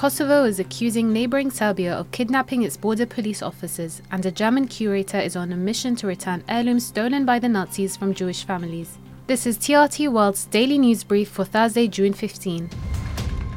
Kosovo is accusing neighbouring Serbia of kidnapping its border police officers, and a German curator is on a mission to return heirlooms stolen by the Nazis from Jewish families. This is TRT World's daily news brief for Thursday, June 15.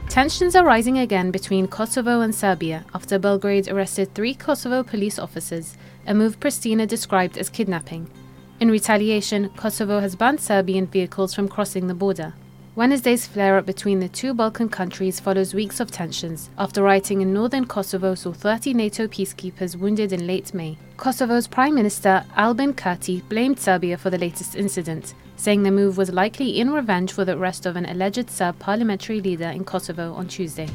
Tensions are rising again between Kosovo and Serbia after Belgrade arrested three Kosovo police officers, a move Pristina described as kidnapping. In retaliation, Kosovo has banned Serbian vehicles from crossing the border. Wednesday's flare up between the two Balkan countries follows weeks of tensions after rioting in northern Kosovo saw 30 NATO peacekeepers wounded in late May. Kosovo's Prime Minister Albin Kurti blamed Serbia for the latest incident, saying the move was likely in revenge for the arrest of an alleged Serb paramilitary leader in Kosovo on Tuesday.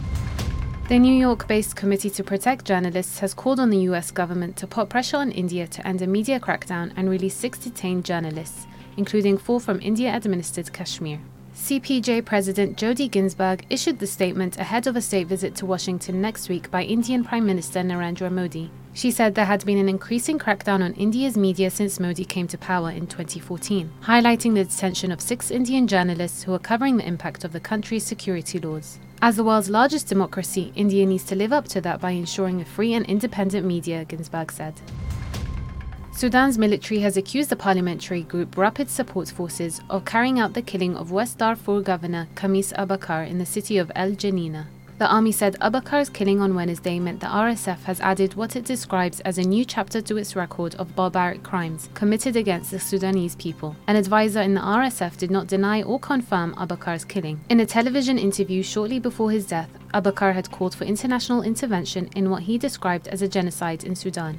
The New York based Committee to Protect Journalists has called on the US government to put pressure on India to end a media crackdown and release six detained journalists, including four from India administered Kashmir. CPJ President Jodie Ginsberg issued the statement ahead of a state visit to Washington next week by Indian Prime Minister Narendra Modi. She said there had been an increasing crackdown on India's media since Modi came to power in 2014, highlighting the detention of six Indian journalists who are covering the impact of the country's security laws. As the world's largest democracy, India needs to live up to that by ensuring a free and independent media, Ginsburg said. Sudan's military has accused the paramilitary group Rapid Support Forces of carrying out the killing of West Darfur governor Khamis Abakar in the city of El Geneina. The army said Abakar's killing on Wednesday meant the RSF has added what it describes as a new chapter to its record of barbaric crimes committed against the Sudanese people. An advisor in the RSF did not deny or confirm Abakar's killing. In a television interview shortly before his death, Abakar had called for international intervention in what he described as a genocide in Sudan.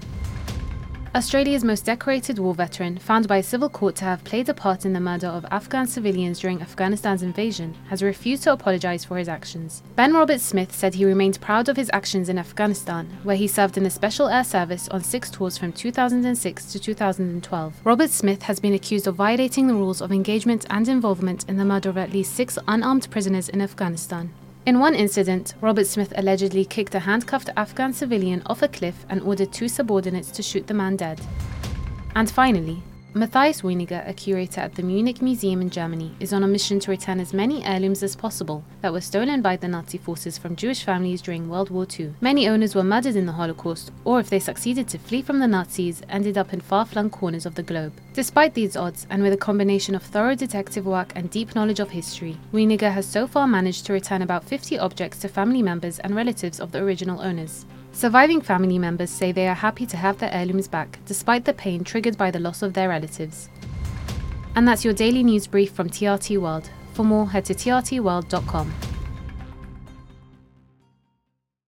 Australia's most decorated war veteran, found by a civil court to have played a part in the murder of Afghan civilians during Afghanistan's invasion, has refused to apologise for his actions. Ben Roberts-Smith said he remained proud of his actions in Afghanistan, where he served in the Special Air Service on six tours from 2006 to 2012. Robert Smith has been accused of violating the rules of engagement and involvement in the murder of at least six unarmed prisoners in Afghanistan. In one incident, Roberts-Smith allegedly kicked a handcuffed Afghan civilian off a cliff and ordered two subordinates to shoot the man dead. And finally, Matthias Weniger, a curator at the Munich Museum in Germany, is on a mission to return as many heirlooms as possible that were stolen by the Nazi forces from Jewish families during World War II. Many owners were murdered in the Holocaust, or if they succeeded to flee from the Nazis, ended up in far flung corners of the globe. Despite these odds, and with a combination of thorough detective work and deep knowledge of history, Weniger has so far managed to return about 50 objects to family members and relatives of the original owners. Surviving family members say they are happy to have their heirlooms back, despite the pain triggered by the loss of their relatives. And that's your daily news brief from TRT World. For more, head to trtworld.com.